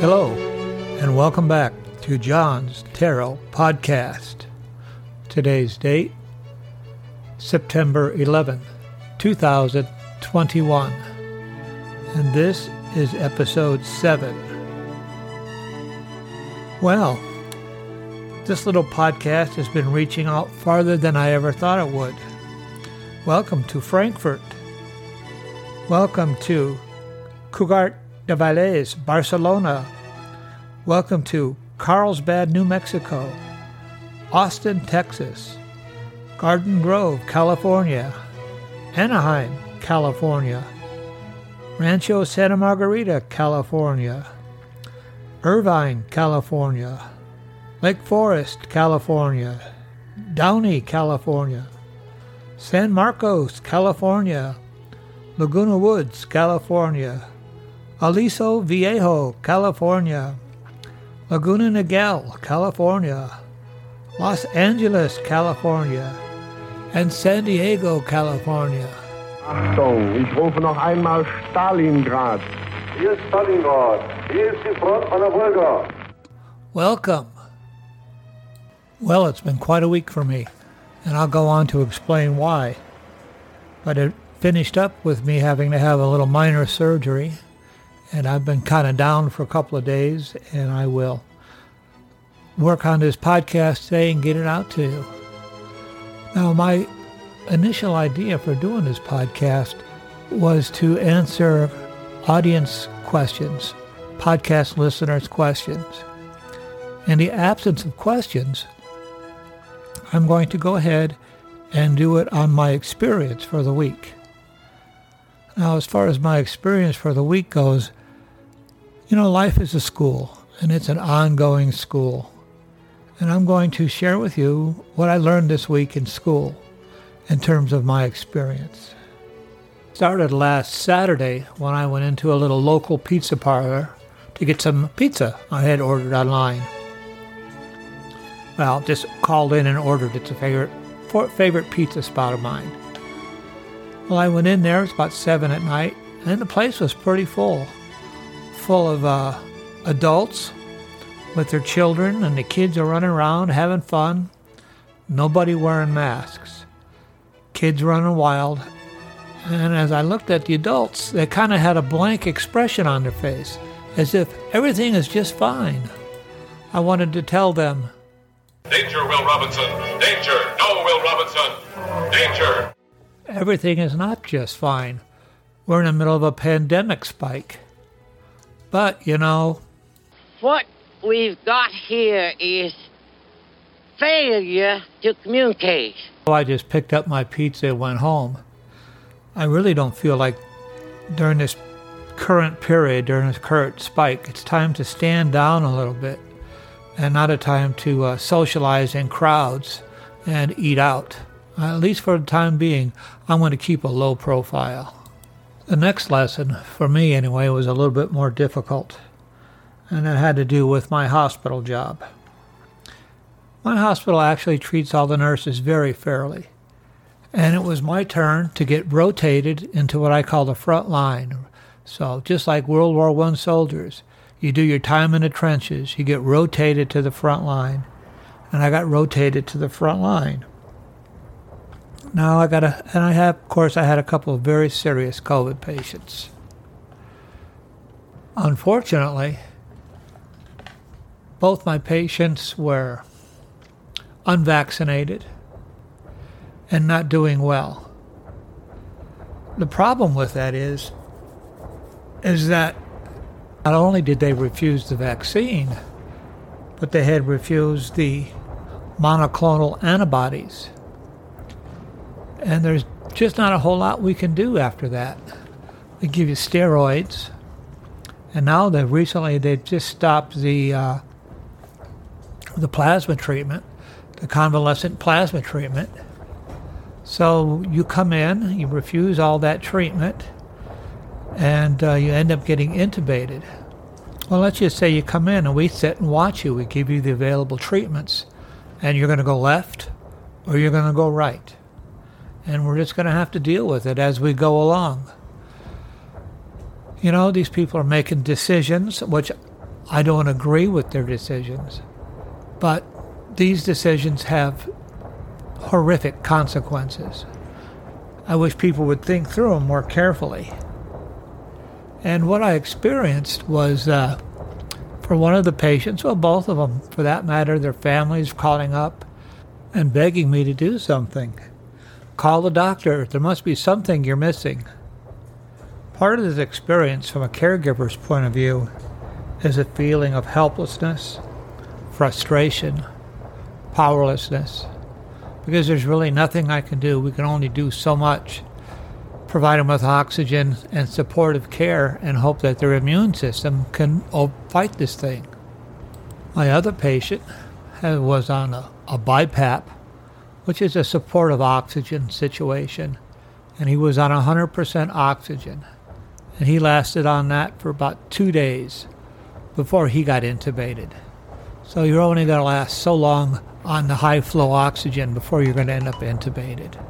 Hello, and welcome back to John's Tarot Podcast. Today's date, September 11th, 2021. And this is episode 7. Well, this little podcast has been reaching out farther than I ever thought it would. Welcome to Frankfurt. Welcome to Cugat de Valles, Barcelona. Welcome to Carlsbad, New Mexico. Austin, Texas. Garden Grove, California. Anaheim, California. Rancho Santa Margarita, California. Irvine, California. Lake Forest, California. Downey, California. San Marcos, California. Laguna Woods, California. Aliso Viejo, California. Laguna Niguel, California. Los Angeles, California. And San Diego, California. Achtung, ich rufe noch einmal Stalingrad. Hier ist Stalingrad. Hier ist die Front an der Wolga. Welcome. Well, it's been quite a week for me, and I'll go on to explain why. But it finished up with me having to have a little minor surgery, and I've been kind of down for a couple of days, and I will work on this podcast today and get it out to you. Now, my initial idea for doing this podcast was to answer audience questions, podcast listeners' questions. In the absence of questions, I'm going to go ahead and do it on my experience for the week. Now, as far as my experience for the week goes, you know, life is a school, and it's an ongoing school. And I'm going to share with you what I learned this week in school in terms of my experience. Started last Saturday when I went into a little local pizza parlor to get some pizza I had ordered online. Well, just called in and ordered. It's a favorite favorite pizza spot of mine. Well, I went in there. It's about seven at night, and the place was pretty full, full of uh, adults with their children, and the kids are running around having fun. Nobody wearing masks. Kids running wild. And as I looked at the adults, they kind of had a blank expression on their face, as if everything is just fine. I wanted to tell them, Danger, Will Robinson! Danger! No, Will Robinson! Danger! everything is not just fine. We're in the middle of a pandemic spike. But, you know, What we've got here is failure to communicate. I just picked up my pizza and went home. I really don't feel like during this current period, during this current spike, it's time to stand down a little bit and not a time to uh, socialize in crowds and eat out. Uh, at least for the time being, I'm going to keep a low profile. The next lesson, for me anyway, was a little bit more difficult, and it had to do with my hospital job. My hospital actually treats all the nurses very fairly, and it was my turn to get rotated into what I call the front line. So, just like World War I soldiers, you do your time in the trenches, you get rotated to the front line, and I got rotated to the front line. Now I got a, and I have, of course, I had a couple of very serious COVID patients. Unfortunately, both my patients were unvaccinated and not doing well. The problem with that is, is that not only did they refuse the vaccine, but they had refused the monoclonal antibodies. And there's just not a whole lot we can do after that. They give you steroids, and now they've recently they've just stopped the uh, the plasma treatment, the convalescent plasma treatment. So you come in, you refuse all that treatment, and uh, you end up getting intubated. Well, let's just say you come in and we sit and watch you. We give you the available treatments, and you're going to go left or you're going to go right. And we're just going to have to deal with it as we go along. You know, these people are making decisions, which I don't agree with their decisions, but these decisions have horrific consequences. I wish people would think through them more carefully. And what I experienced was uh, for one of the patients, well, both of them for that matter, their families calling up and begging me to do something. Call the doctor. There must be something you're missing. Part of this experience, from a caregiver's point of view, is a feeling of helplessness, frustration, powerlessness, because there's really nothing I can do. We can only do so much. Provide them with oxygen and supportive care and hope that their immune system can fight this thing. My other patient was on a, a BiPAP, which is a supportive oxygen situation, and he was on 100% oxygen. And he lasted on that for about two days before he got intubated. So you're only going to last so long on the high flow oxygen before you're going to end up intubated.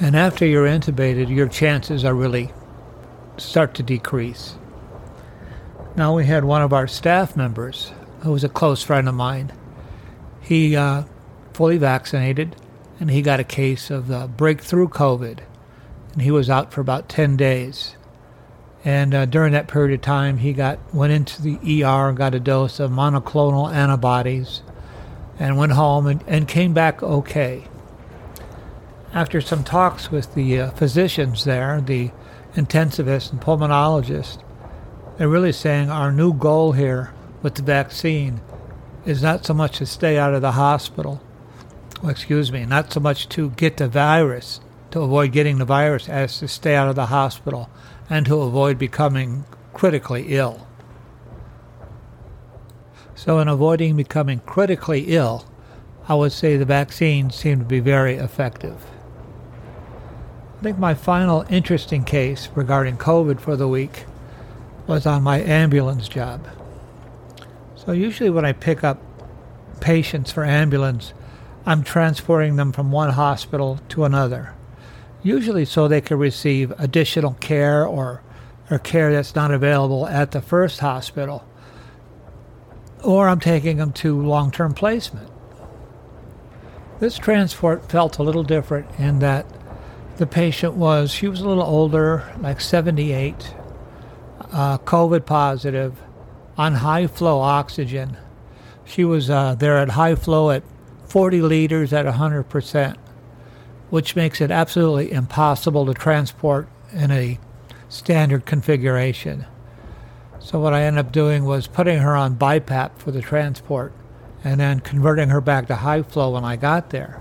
And after you're intubated, your chances are really start to decrease. Now we had one of our staff members who was a close friend of mine. He uh, fully vaccinated, and he got a case of uh, breakthrough COVID, and he was out for about 10 days. And uh, during that period of time, he got went into the ER got a dose of monoclonal antibodies, and went home and, and came back okay. After some talks with the uh, physicians there, the intensivists and pulmonologists, they're really saying our new goal here with the vaccine is not so much to stay out of the hospital, well, excuse me, not so much to get the virus, to avoid getting the virus, as to stay out of the hospital and to avoid becoming critically ill. So, in avoiding becoming critically ill, I would say the vaccines seem to be very effective. I think my final interesting case regarding COVID for the week was on my ambulance job. So, usually when I pick up patients for ambulance, I'm transporting them from one hospital to another usually so they can receive additional care or, or care that's not available at the first hospital. Or I'm taking them to long term placement. This transport felt a little different in that the patient was, she was a little older, like 78, uh, COVID positive, on high flow oxygen. She was uh, there at high flow at 40 liters at 100% which makes it absolutely impossible to transport in a standard configuration. So what I ended up doing was putting her on BiPAP for the transport and then converting her back to high flow when I got there.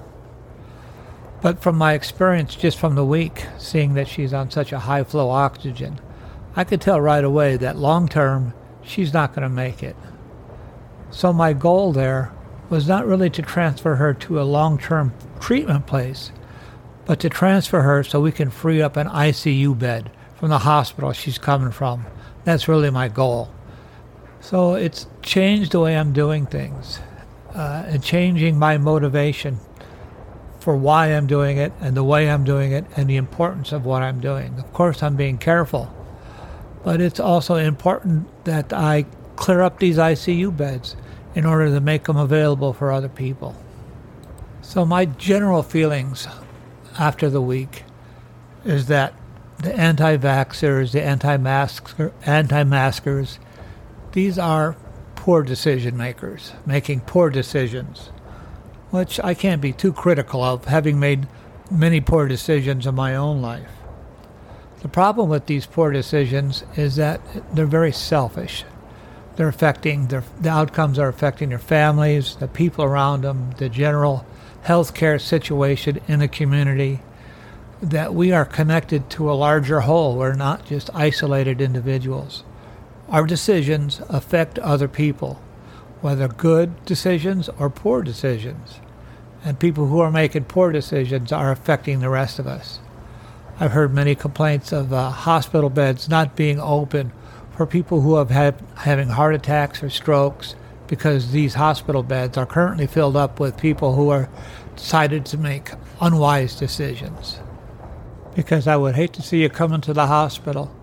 But from my experience just from the week, seeing that she's on such a high flow oxygen, I could tell right away that long term she's not going to make it. So my goal there was not really to transfer her to a long term treatment place, but to transfer her so we can free up an ICU bed from the hospital she's coming from. That's really my goal. So it's changed the way I'm doing things uh, and changing my motivation for why I'm doing it and the way I'm doing it and the importance of what I'm doing. Of course, I'm being careful, but it's also important that I clear up these ICU beds in order to make them available for other people. So, my general feelings after the week is that the anti-vaxxers, the anti-maskers, these are poor decision makers, making poor decisions, which I can't be too critical of, having made many poor decisions in my own life. The problem with these poor decisions is that they're very selfish. They're affecting their, the outcomes are affecting their families, the people around them, the general healthcare situation in a community, that we are connected to a larger whole. We're not just isolated individuals. Our decisions affect other people, whether good decisions or poor decisions. And people who are making poor decisions are affecting the rest of us. I've heard many complaints of uh, hospital beds not being open for people who have had having heart attacks or strokes because these hospital beds are currently filled up with people who are decided to make unwise decisions. Because I would hate to see you come into the hospital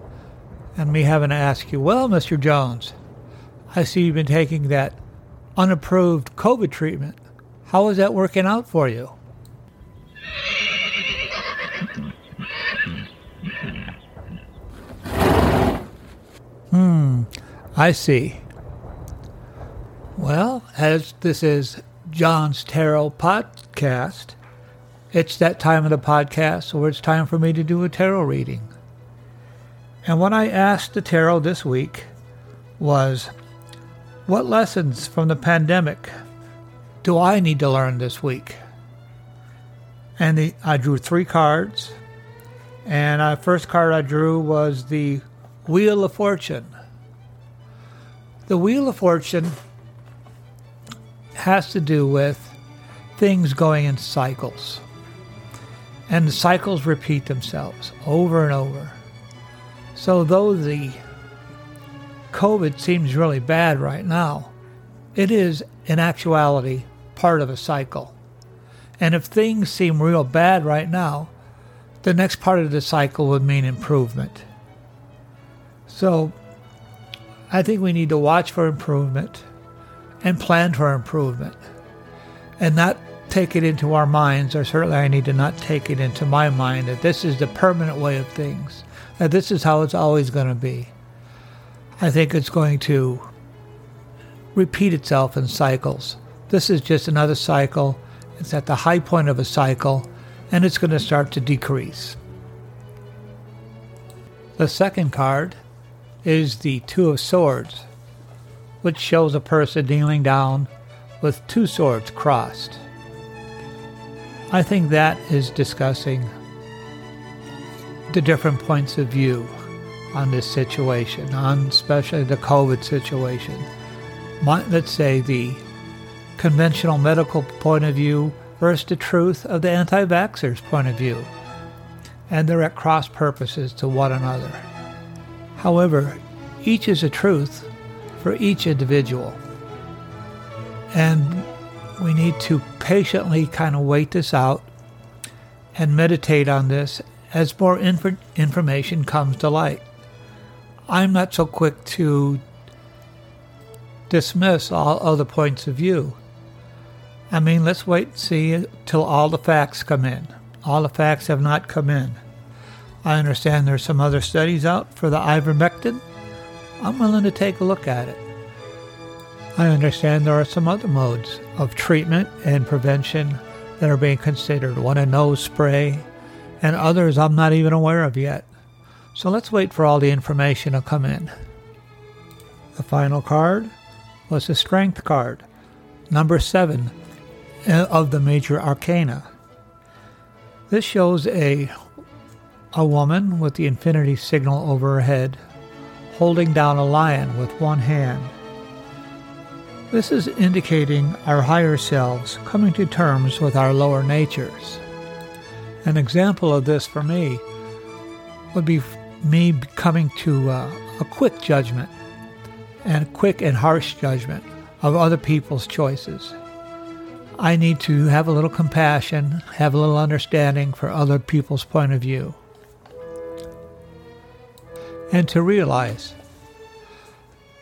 and me having to ask you, well, Mr. Jones, I see you've been taking that unapproved COVID treatment. How is that working out for you? Hmm, I see. Well, as this is John's Tarot podcast, it's that time of the podcast where it's time for me to do a tarot reading. And what I asked the tarot this week was what lessons from the pandemic do I need to learn this week? And the, I drew three cards. And the first card I drew was the Wheel of Fortune. The Wheel of Fortune has to do with things going in cycles. And the cycles repeat themselves over and over. So, though the COVID seems really bad right now, it is, in actuality, part of a cycle. And if things seem real bad right now, the next part of the cycle would mean improvement. So I think we need to watch for improvement and plan for improvement and not take it into our minds, or certainly I need to not take it into my mind that this is the permanent way of things, that this is how it's always going to be. I think it's going to repeat itself in cycles. This is just another cycle. It's at the high point of a cycle, and it's going to start to decrease. The second card is the Two of Swords, which shows a person kneeling down with two swords crossed. I think that is discussing the different points of view on this situation, on especially the COVID situation. My, let's say the conventional medical point of view versus the truth of the anti vaxxers' point of view. And they're at cross purposes to one another. However, each is a truth for each individual. And we need to patiently kind of wait this out and meditate on this as more inf- information comes to light. I'm not so quick to dismiss all other points of view. I mean, let's wait and see till all the facts come in. All the facts have not come in. I understand there's some other studies out for the ivermectin. I'm willing to take a look at it. I understand there are some other modes of treatment and prevention that are being considered. One a nose spray, and others I'm not even aware of yet. So let's wait for all the information to come in. The final card was the Strength card, number seven uh, of the major arcana. This shows a a woman with the infinity signal over her head, holding down a lion with one hand. This is indicating our higher selves coming to terms with our lower natures. An example of this for me would be me coming to uh, a quick judgment and quick and harsh judgment of other people's choices. I need to have a little compassion, have a little understanding for other people's point of view. And to realize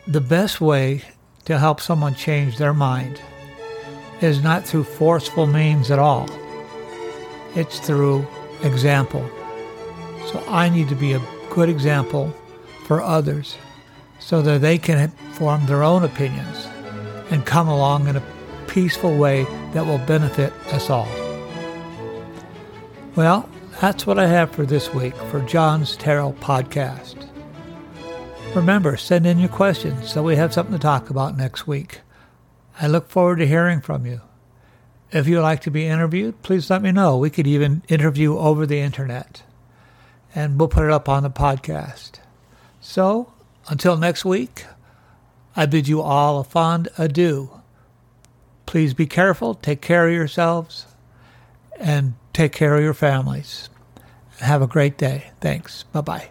the best way to help someone change their mind is not through forceful means at all. It's through example. So I need to be a good example for others so that they can form their own opinions and come along in a peaceful way that will benefit us all. Well, that's what I have for this week for John's Tarot Podcast. Remember, send in your questions so we have something to talk about next week. I look forward to hearing from you. If you'd like to be interviewed, please let me know. We could even interview over the internet. And we'll put it up on the podcast. So, until next week, I bid you all a fond adieu. Please be careful, take care of yourselves, and take care of your families. Have a great day. Thanks. Bye bye.